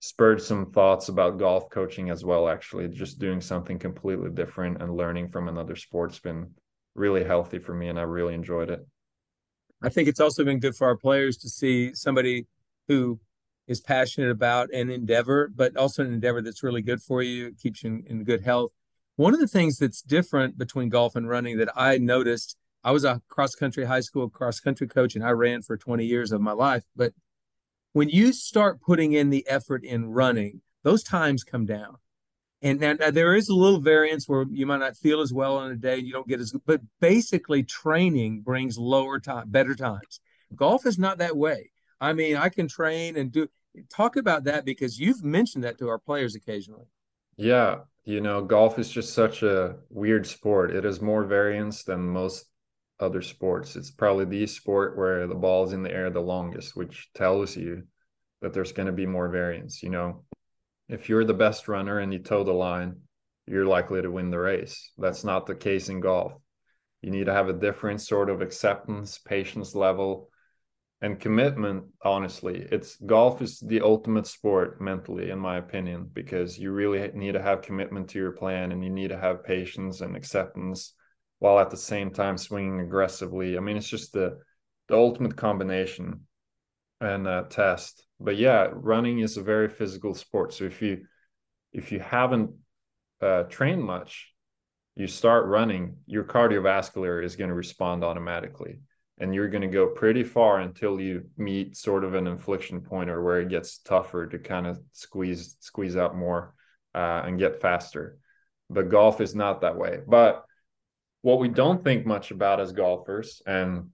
spurred some thoughts about golf coaching as well. Actually, just doing something completely different and learning from another sport's been really healthy for me, and I really enjoyed it. I think it's also been good for our players to see somebody who is passionate about an endeavor, but also an endeavor that's really good for you, it keeps you in, in good health. One of the things that's different between golf and running that I noticed, I was a cross country high school cross country coach and I ran for 20 years of my life. But when you start putting in the effort in running, those times come down. And now, there is a little variance where you might not feel as well on a day, and you don't get as good, but basically training brings lower time, better times. Golf is not that way. I mean, I can train and do talk about that because you've mentioned that to our players occasionally. Yeah, you know, golf is just such a weird sport. It has more variance than most other sports. It's probably the sport where the ball's in the air the longest, which tells you that there's going to be more variance. You know, if you're the best runner and you toe the line, you're likely to win the race. That's not the case in golf. You need to have a different sort of acceptance, patience level, and commitment. Honestly, it's golf is the ultimate sport mentally, in my opinion, because you really need to have commitment to your plan and you need to have patience and acceptance while at the same time swinging aggressively. I mean, it's just the the ultimate combination and uh, test. But yeah, running is a very physical sport. So if you if you haven't uh, trained much, you start running, your cardiovascular is going to respond automatically, and you're going to go pretty far until you meet sort of an inflection point or where it gets tougher to kind of squeeze squeeze out more uh, and get faster. But golf is not that way. But what we don't think much about as golfers and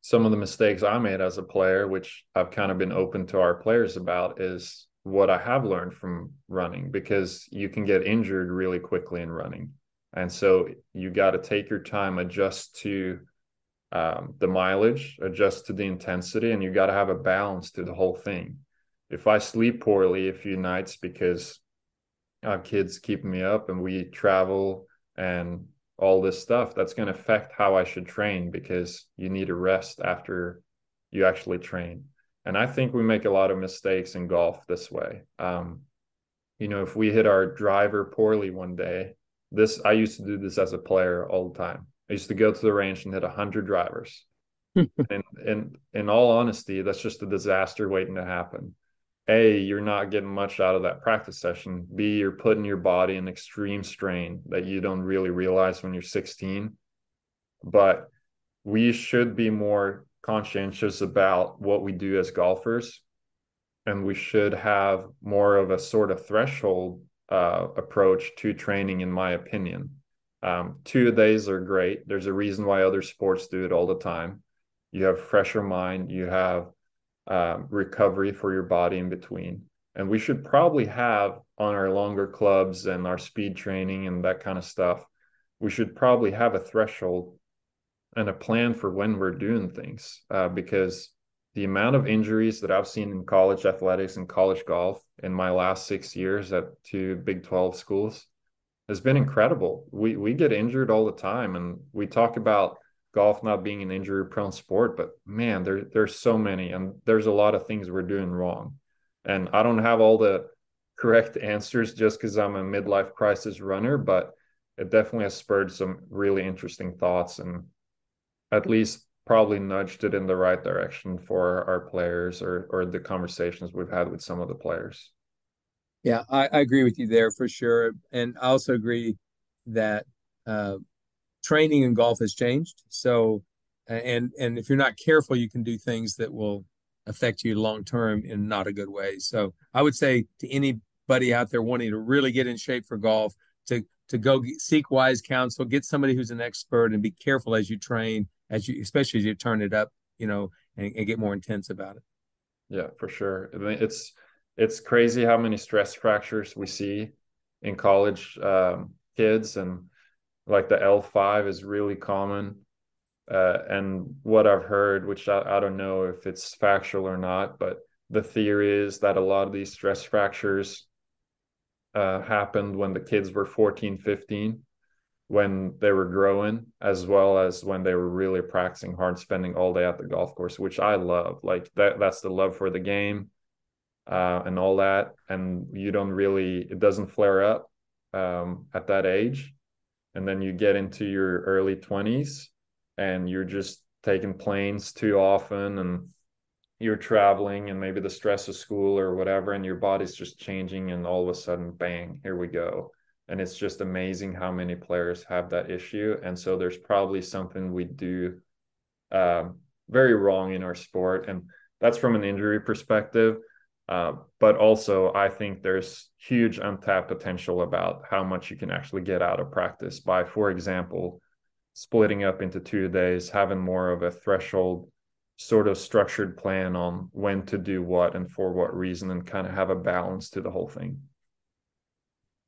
some of the mistakes I made as a player, which I've kind of been open to our players about, is what I have learned from running because you can get injured really quickly in running. And so you got to take your time, adjust to um, the mileage, adjust to the intensity, and you got to have a balance to the whole thing. If I sleep poorly a few nights because have kids keeping me up and we travel and all this stuff that's going to affect how I should train because you need a rest after you actually train. And I think we make a lot of mistakes in golf this way. Um, you know, if we hit our driver poorly one day, this I used to do this as a player all the time. I used to go to the range and hit hundred drivers. and and in all honesty, that's just a disaster waiting to happen. A, you're not getting much out of that practice session. B, you're putting your body in extreme strain that you don't really realize when you're 16. But we should be more conscientious about what we do as golfers. And we should have more of a sort of threshold uh, approach to training, in my opinion. Um, two days are great. There's a reason why other sports do it all the time. You have fresher mind, you have um, recovery for your body in between. And we should probably have on our longer clubs and our speed training and that kind of stuff, we should probably have a threshold and a plan for when we're doing things uh, because the amount of injuries that I've seen in college athletics and college golf in my last six years at two Big 12 schools has been incredible. We we get injured all the time, and we talk about golf not being an injury prone sport, but man, there there's so many and there's a lot of things we're doing wrong. And I don't have all the correct answers just because I'm a midlife crisis runner, but it definitely has spurred some really interesting thoughts and at least probably nudged it in the right direction for our players or or the conversations we've had with some of the players. Yeah, I, I agree with you there for sure. And I also agree that uh, training in golf has changed. So, and and if you're not careful, you can do things that will affect you long term in not a good way. So, I would say to anybody out there wanting to really get in shape for golf, to to go seek wise counsel, get somebody who's an expert, and be careful as you train, as you especially as you turn it up, you know, and, and get more intense about it. Yeah, for sure. I mean, it's it's crazy how many stress fractures we see in college um, kids, and like the L5 is really common. Uh, and what I've heard, which I, I don't know if it's factual or not, but the theory is that a lot of these stress fractures uh, happened when the kids were 14, 15, when they were growing, as well as when they were really practicing hard, spending all day at the golf course, which I love. Like that, that's the love for the game uh, and all that. And you don't really, it doesn't flare up um, at that age. And then you get into your early 20s and you're just taking planes too often and you're traveling and maybe the stress of school or whatever and your body's just changing and all of a sudden bang here we go. And it's just amazing how many players have that issue. And so there's probably something we do um, very wrong in our sport. And that's from an injury perspective uh, but also i think there's huge untapped potential about how much you can actually get out of practice by for example splitting up into two days having more of a threshold sort of structured plan on when to do what and for what reason and kind of have a balance to the whole thing.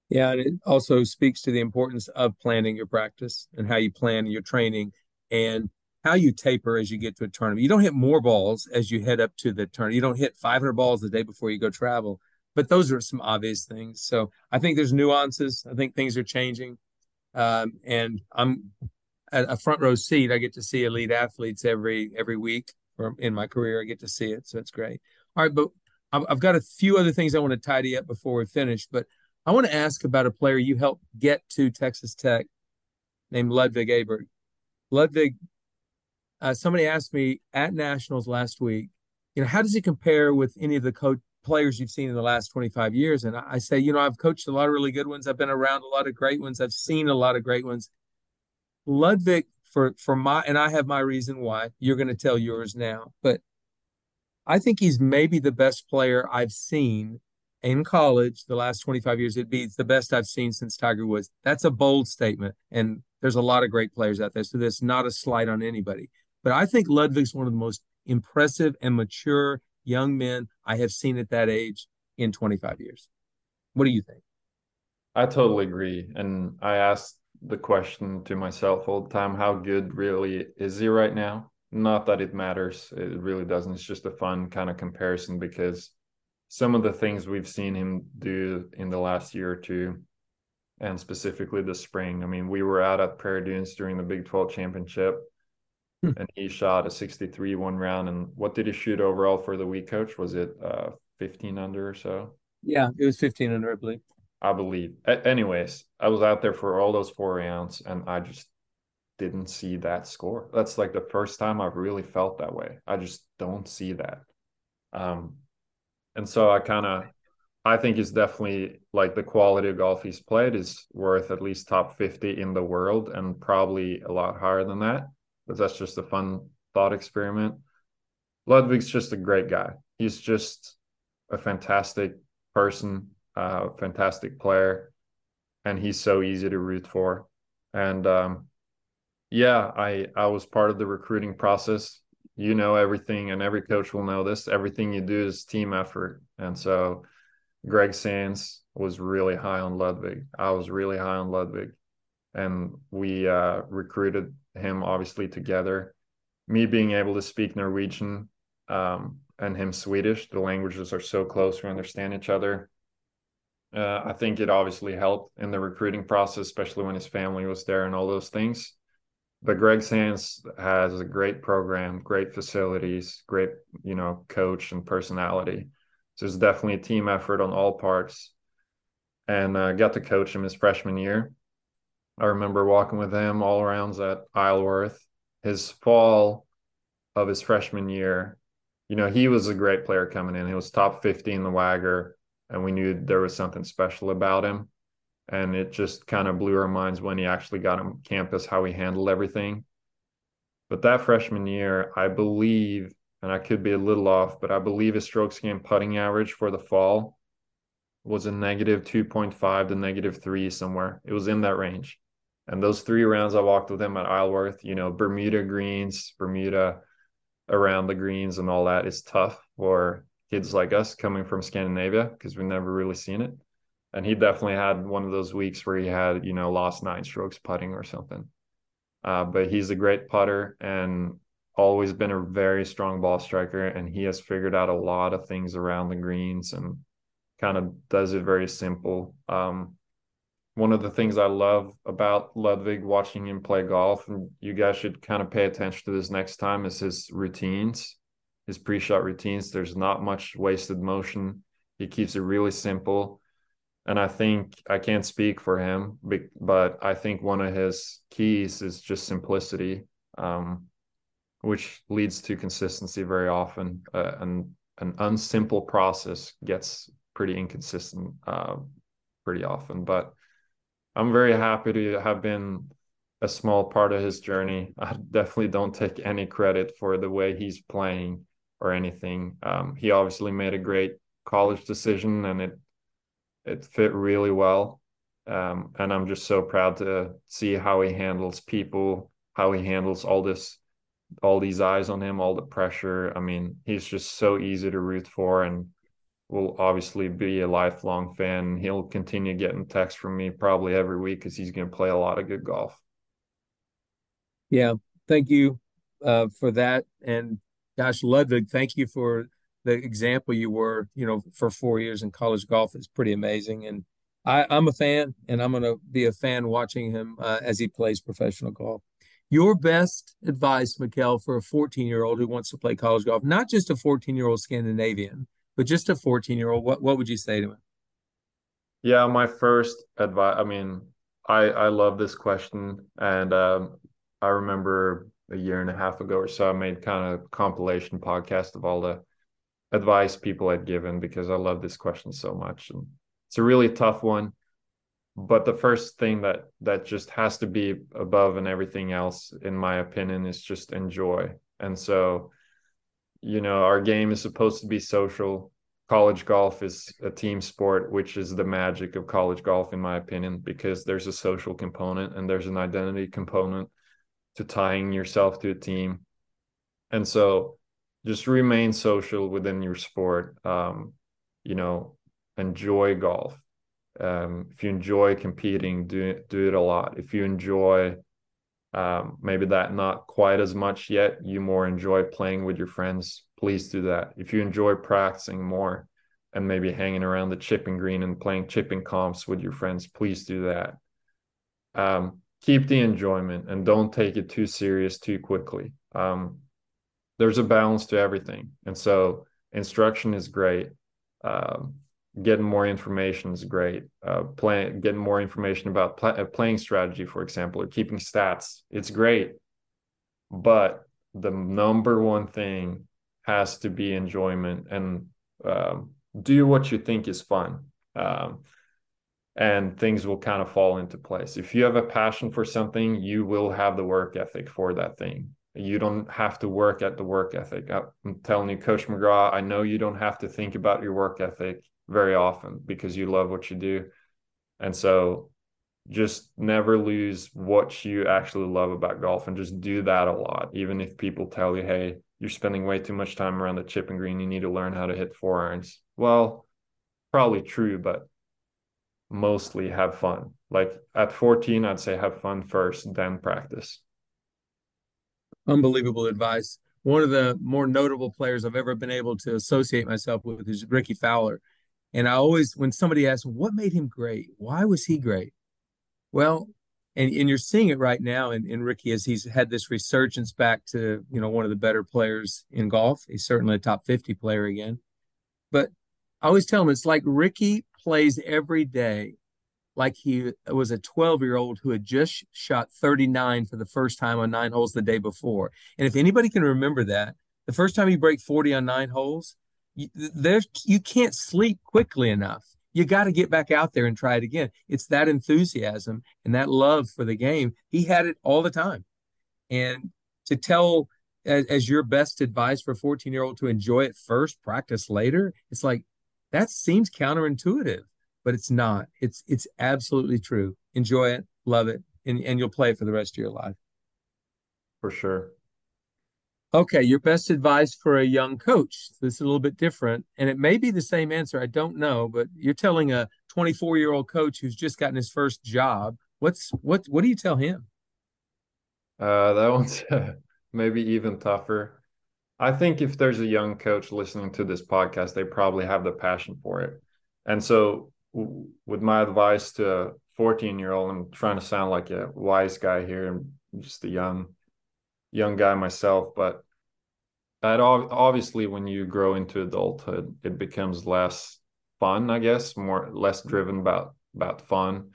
Yeah, and it also speaks to the importance of planning your practice and how you plan your training and how you taper as you get to a tournament. You don't hit more balls as you head up to the tournament. You don't hit 500 balls the day before you go travel, but those are some obvious things. So I think there's nuances. I think things are changing. Um, and I'm at a front row seat. I get to see elite athletes every every week or in my career. I get to see it, so it's great. All right, but I've got a few other things I want to tidy up before we finish. But I want to ask about a player you helped get to Texas Tech named Ludvig Åberg. Ludvig, uh, somebody asked me at Nationals last week, you know, how does he compare with any of the co- players you've seen in the last 25 years? And I say, you know, I've coached a lot of really good ones. I've been around a lot of great ones. I've seen a lot of great ones. Ludvig, for for my and I have my reason why. You're going to tell yours now, but I think he's maybe the best player I've seen in college the last 25 years. It'd be the best I've seen since Tiger Woods. That's a bold statement, and there's a lot of great players out there. So that's not a slight on anybody. But I think Ludvig's one of the most impressive and mature young men I have seen at that age in 25 years. What do you think? I totally agree. And I asked the question to myself all the time how good really is he right now not that it matters it really doesn't it's just a fun kind of comparison because some of the things we've seen him do in the last year or two and specifically the spring i mean we were out at prairie dunes during the big 12 championship. And he shot a 63 one round and what did he shoot overall for the week coach was it uh 15 under or so yeah it was 15 under i believe I believe. A- anyways, I was out there for all those four rounds and I just didn't see that score. That's like the first time I've really felt that way. I just don't see that. Um, and so I kind of, I think it's definitely like the quality of golf he's played is worth at least top 50 in the world and probably a lot higher than that. But that's just a fun thought experiment. Ludvig's just a great guy. He's just a fantastic person uh, fantastic player, and he's so easy to root for. And um, yeah, I I was part of the recruiting process. You know everything, and every coach will know this. Everything you do is team effort, and so Greg Sands was really high on Ludvig. I was really high on Ludvig, and we uh, recruited him obviously together. Me being able to speak Norwegian um, and him Swedish, the languages are so close. We understand each other. Uh, I think it obviously helped in the recruiting process, especially when his family was there and all those things. But Greg Sands has a great program, great facilities, great you know coach and personality. So it's definitely a team effort on all parts. And uh, got to coach him his freshman year. I remember walking with him all around at Isleworth. His fall of his freshman year, you know, he was a great player coming in. He was top 50 in the WAGR and we knew there was something special about him. And it just kind of blew our minds when he actually got on campus, how he handled everything. But that freshman year, I believe, and I could be a little off, but I believe his strokes gained putting average for the fall was a negative 2.5 to negative three somewhere. It was in that range. And those three rounds I walked with him at Isleworth, you know, Bermuda greens, Bermuda around the greens and all that is tough for kids like us coming from Scandinavia because we've never really seen it. And he definitely had one of those weeks where he had, you know, lost nine strokes putting or something. Uh, but he's a great putter and always been a very strong ball striker. And he has figured out a lot of things around the greens and kind of does it very simple. Um, one of the things I love about Ludvig watching him play golf, and you guys should kind of pay attention to this next time, is his routines, his pre-shot routines. There's not much wasted motion. He keeps it really simple. And I think I can't speak for him, but I think one of his keys is just simplicity, um, which leads to consistency very often. Uh, and an unsimple process gets pretty inconsistent uh, pretty often. But I'm very happy to have been a small part of his journey. I definitely don't take any credit for the way he's playing or anything. Um, he obviously made a great college decision and it it fit really well. Um, and I'm just so proud to see how he handles people, how he handles all this, all these eyes on him, all the pressure. I mean, he's just so easy to root for, and will obviously be a lifelong fan. He'll continue getting texts from me probably every week because he's going to play a lot of good golf. Yeah, thank you uh, for that, and gosh, Ludvig, thank you for the example you were. You know, for four years in college golf is pretty amazing, and I, am a fan, and I'm going to be a fan watching him uh, as he plays professional golf. Your best advice, Mikkel, for a 14 year old who wants to play college golf, not just a 14 year old Scandinavian but just a 14 year old, what, what would you say to him? Yeah, my first advice, I mean, I, I love this question. And um, I remember a year and a half ago or so, I made kind of compilation podcast of all the advice people had given because I love this question so much. And it's a really tough one. But the first thing that that just has to be above and everything else, in my opinion, is just enjoy. And so you know our game is supposed to be social. College golf is a team sport which is the magic of college golf in my opinion because there's a social component and there's an identity component to tying yourself to a team. And so just remain social within your sport. Um, you know enjoy golf. Um, if you enjoy competing do do it a lot. If you enjoy um, maybe that not quite as much yet. You more enjoy playing with your friends. Please do that. If you enjoy practicing more and maybe hanging around the chipping green and playing chipping comps with your friends please do that. Um, keep the enjoyment and don't take it too serious too quickly. Um, there's a balance to everything. And so instruction is great. Um, getting more information is great. Uh, playing, getting more information about pl- uh, playing strategy, for example, or keeping stats, it's great. But the number one thing has to be enjoyment and um, do what you think is fun. Um, and things will kind of fall into place. If you have a passion for something, you will have the work ethic for that thing. You don't have to work at the work ethic. I'm telling you, Coach McGraw, I know you don't have to think about your work ethic very often because you love what you do. And so just never lose what you actually love about golf and just do that a lot. Even if people tell you, hey, you're spending way too much time around the chipping green, you need to learn how to hit four irons. Well, probably true, but mostly have fun. Like at 14, I'd say have fun first, then practice. Unbelievable advice. One of the more notable players I've ever been able to associate myself with is Rickie Fowler. And I always, when somebody asks, what made him great? Why was he great? Well, and, and you're seeing it right now in, in Rickie as he's had this resurgence back to, you know, one of the better players in golf. He's certainly a top 50 player again. But I always tell him it's like Rickie plays every day like he was a 12 year old who had just shot 39 for the first time on nine holes the day before. And if anybody can remember that, the first time you break 40 on nine holes, there you can't sleep quickly enough. You got to get back out there and try it again. It's that enthusiasm and that love for the game. He had it all the time. And to tell as, as your best advice for a 14 year old to enjoy it first, practice later, it's like that seems counterintuitive, but it's not. It's it's absolutely true. Enjoy it, love it, and, and you'll play it for the rest of your life. For sure. Okay, your best advice for a young coach. This is a little bit different, and it may be the same answer. I don't know, but you're telling a 24 year old coach who's just gotten his first job. What's what? What do you tell him? Uh, that one's maybe even tougher. I think if there's a young coach listening to this podcast, they probably have the passion for it. And so, with my advice to a 14 year old, I'm trying to sound like a wise guy here. I'm just a young, young guy myself, but that obviously when you grow into adulthood, it becomes less fun, I guess, more less driven about about fun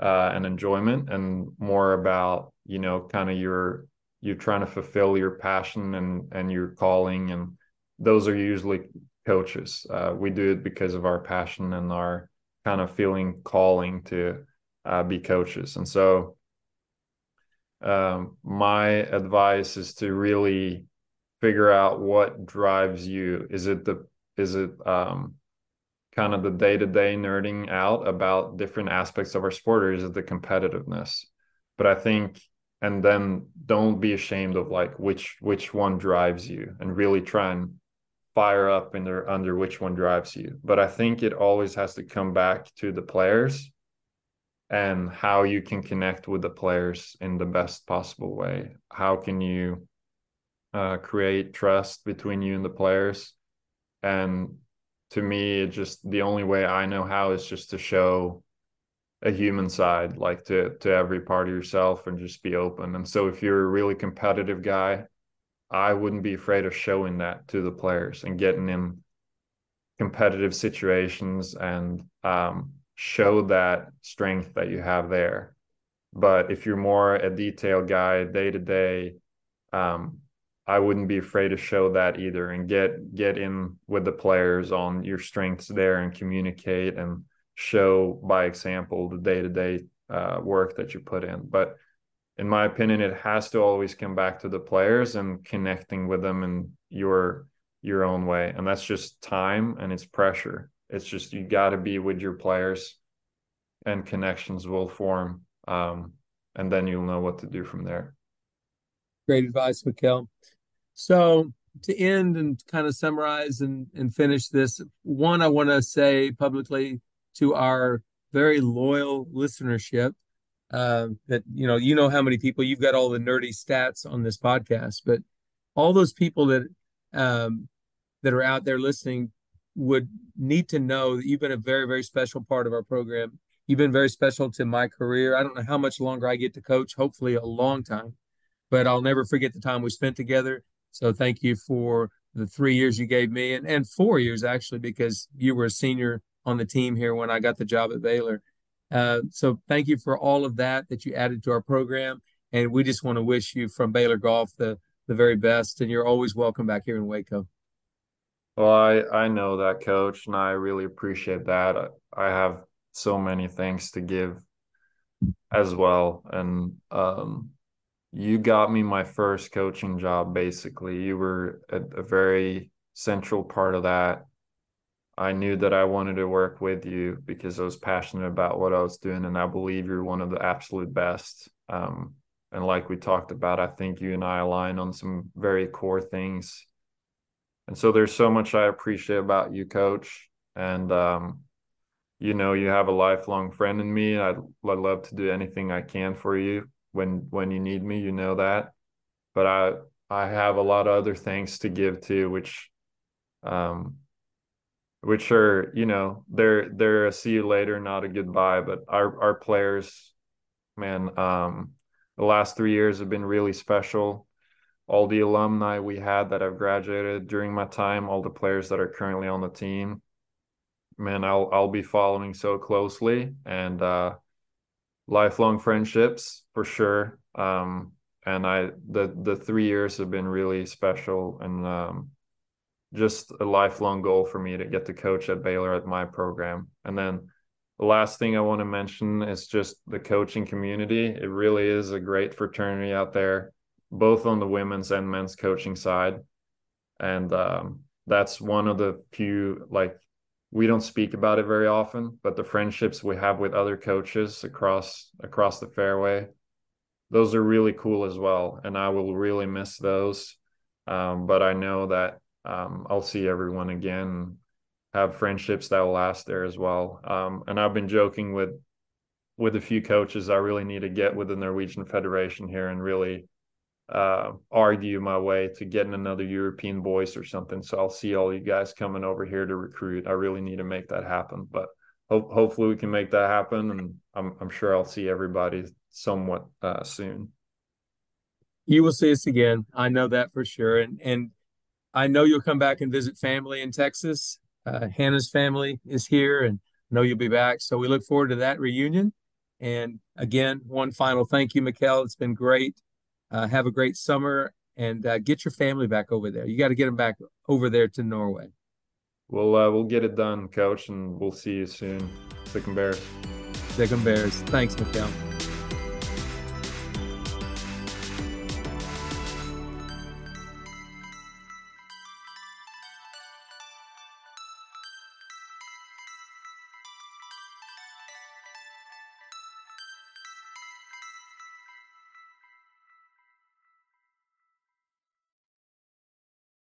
uh, and enjoyment, and more about you know kind of your you're trying to fulfill your passion and and your calling, and those are usually coaches. Uh, we do it because of our passion and our kind of feeling calling to uh, be coaches, and so. Um, my advice is to really figure out what drives you. Is it the is it um, kind of the day to day nerding out about different aspects of our sport, or is it the competitiveness? But I think, and then don't be ashamed of like which which one drives you, and really try and fire up in there under which one drives you. But I think it always has to come back to the players and how you can connect with the players in the best possible way. How can you uh, create trust between you and the players? And to me it just the only way i know how is just to show a human side like to to every part of yourself and just be open and so if you're a really competitive guy i wouldn't be afraid of showing that to the players and getting in competitive situations and um, show that strength that you have there. But if you're more a detail guy day to day um, I wouldn't be afraid to show that either and get get in with the players on your strengths there and communicate and show by example the day-to-day uh, work that you put in. But in my opinion it has to always come back to the players and connecting with them in your your own way. And that's just time and it's pressure it's just you got to be with your players and connections will form um, and then you'll know what to do from there Great advice, Mikkel. So to end and kind of summarize and, and finish this, one, I want to say publicly to our very loyal listenership uh, that you know you know how many people you've got all the nerdy stats on this podcast, but all those people that um, that are out there listening would need to know that you've been a very very special part of our program. You've been very special to my career. I don't know how much longer I get to coach. Hopefully, a long time but I'll never forget the time we spent together. So thank you for the three years you gave me and, and four years actually, because you were a senior on the team here when I got the job at Baylor. Uh, so thank you for all of that that you added to our program. And we just want to wish you from Baylor Golf the, the very best. And you're always welcome back here in Waco. Well, I, I know that, coach, and I really appreciate that. I, I have so many things to give as well. And um, you got me my first coaching job basically you were a, a, very central part of that i knew that i wanted to work with you because i was passionate about what i was doing and i believe you're one of the absolute best um, and like we talked about i think you and i align on some very core things and so there's so much i appreciate about you coach. And um, you know you have a lifelong friend in me. I'd, I'd love to do anything i can for you when when you need me you know that. But i i have a lot of other things to give too which um which are you know they're they're a see you later not a goodbye. But our our players man um the last three years have been really special all the alumni we had that have graduated during my time all the players that are currently on the team man i'll i'll be following so closely and uh lifelong friendships for sure. Um, and I the the three years have been really special and um, just a lifelong goal for me to get to coach at Baylor at my program. And then the last thing I want to mention is just the coaching community. It really is a great fraternity out there, both on the women's and men's coaching side. And um, that's one of the few like we don't speak about it very often, but the friendships we have with other coaches across across the fairway, those are really cool as well. And I will really miss those. Um, but I know that um, I'll see everyone again, have friendships that will last there as well. Um, and I've been joking with with a few coaches I really need to get with the Norwegian Federation here and really uh, argue my way to getting another European voice or something. So I'll see all you guys coming over here to recruit. I really need to make that happen, but ho- hopefully we can make that happen. And I'm, I'm sure I'll see everybody somewhat uh, soon. You will see us again. I know that for sure. And, and I know you'll come back and visit family in Texas. Uh, Hannah's family is here and I know you'll be back. So we look forward to that reunion. And again, one final thank you, Mikkel. It's been great. Uh, have a great summer and uh, get your family back over there. You got to get them back over there to Norway. We'll uh, we'll get it done, Coach, and we'll see you soon. 'em Bears. 'em Bears. Thanks, Mikkel.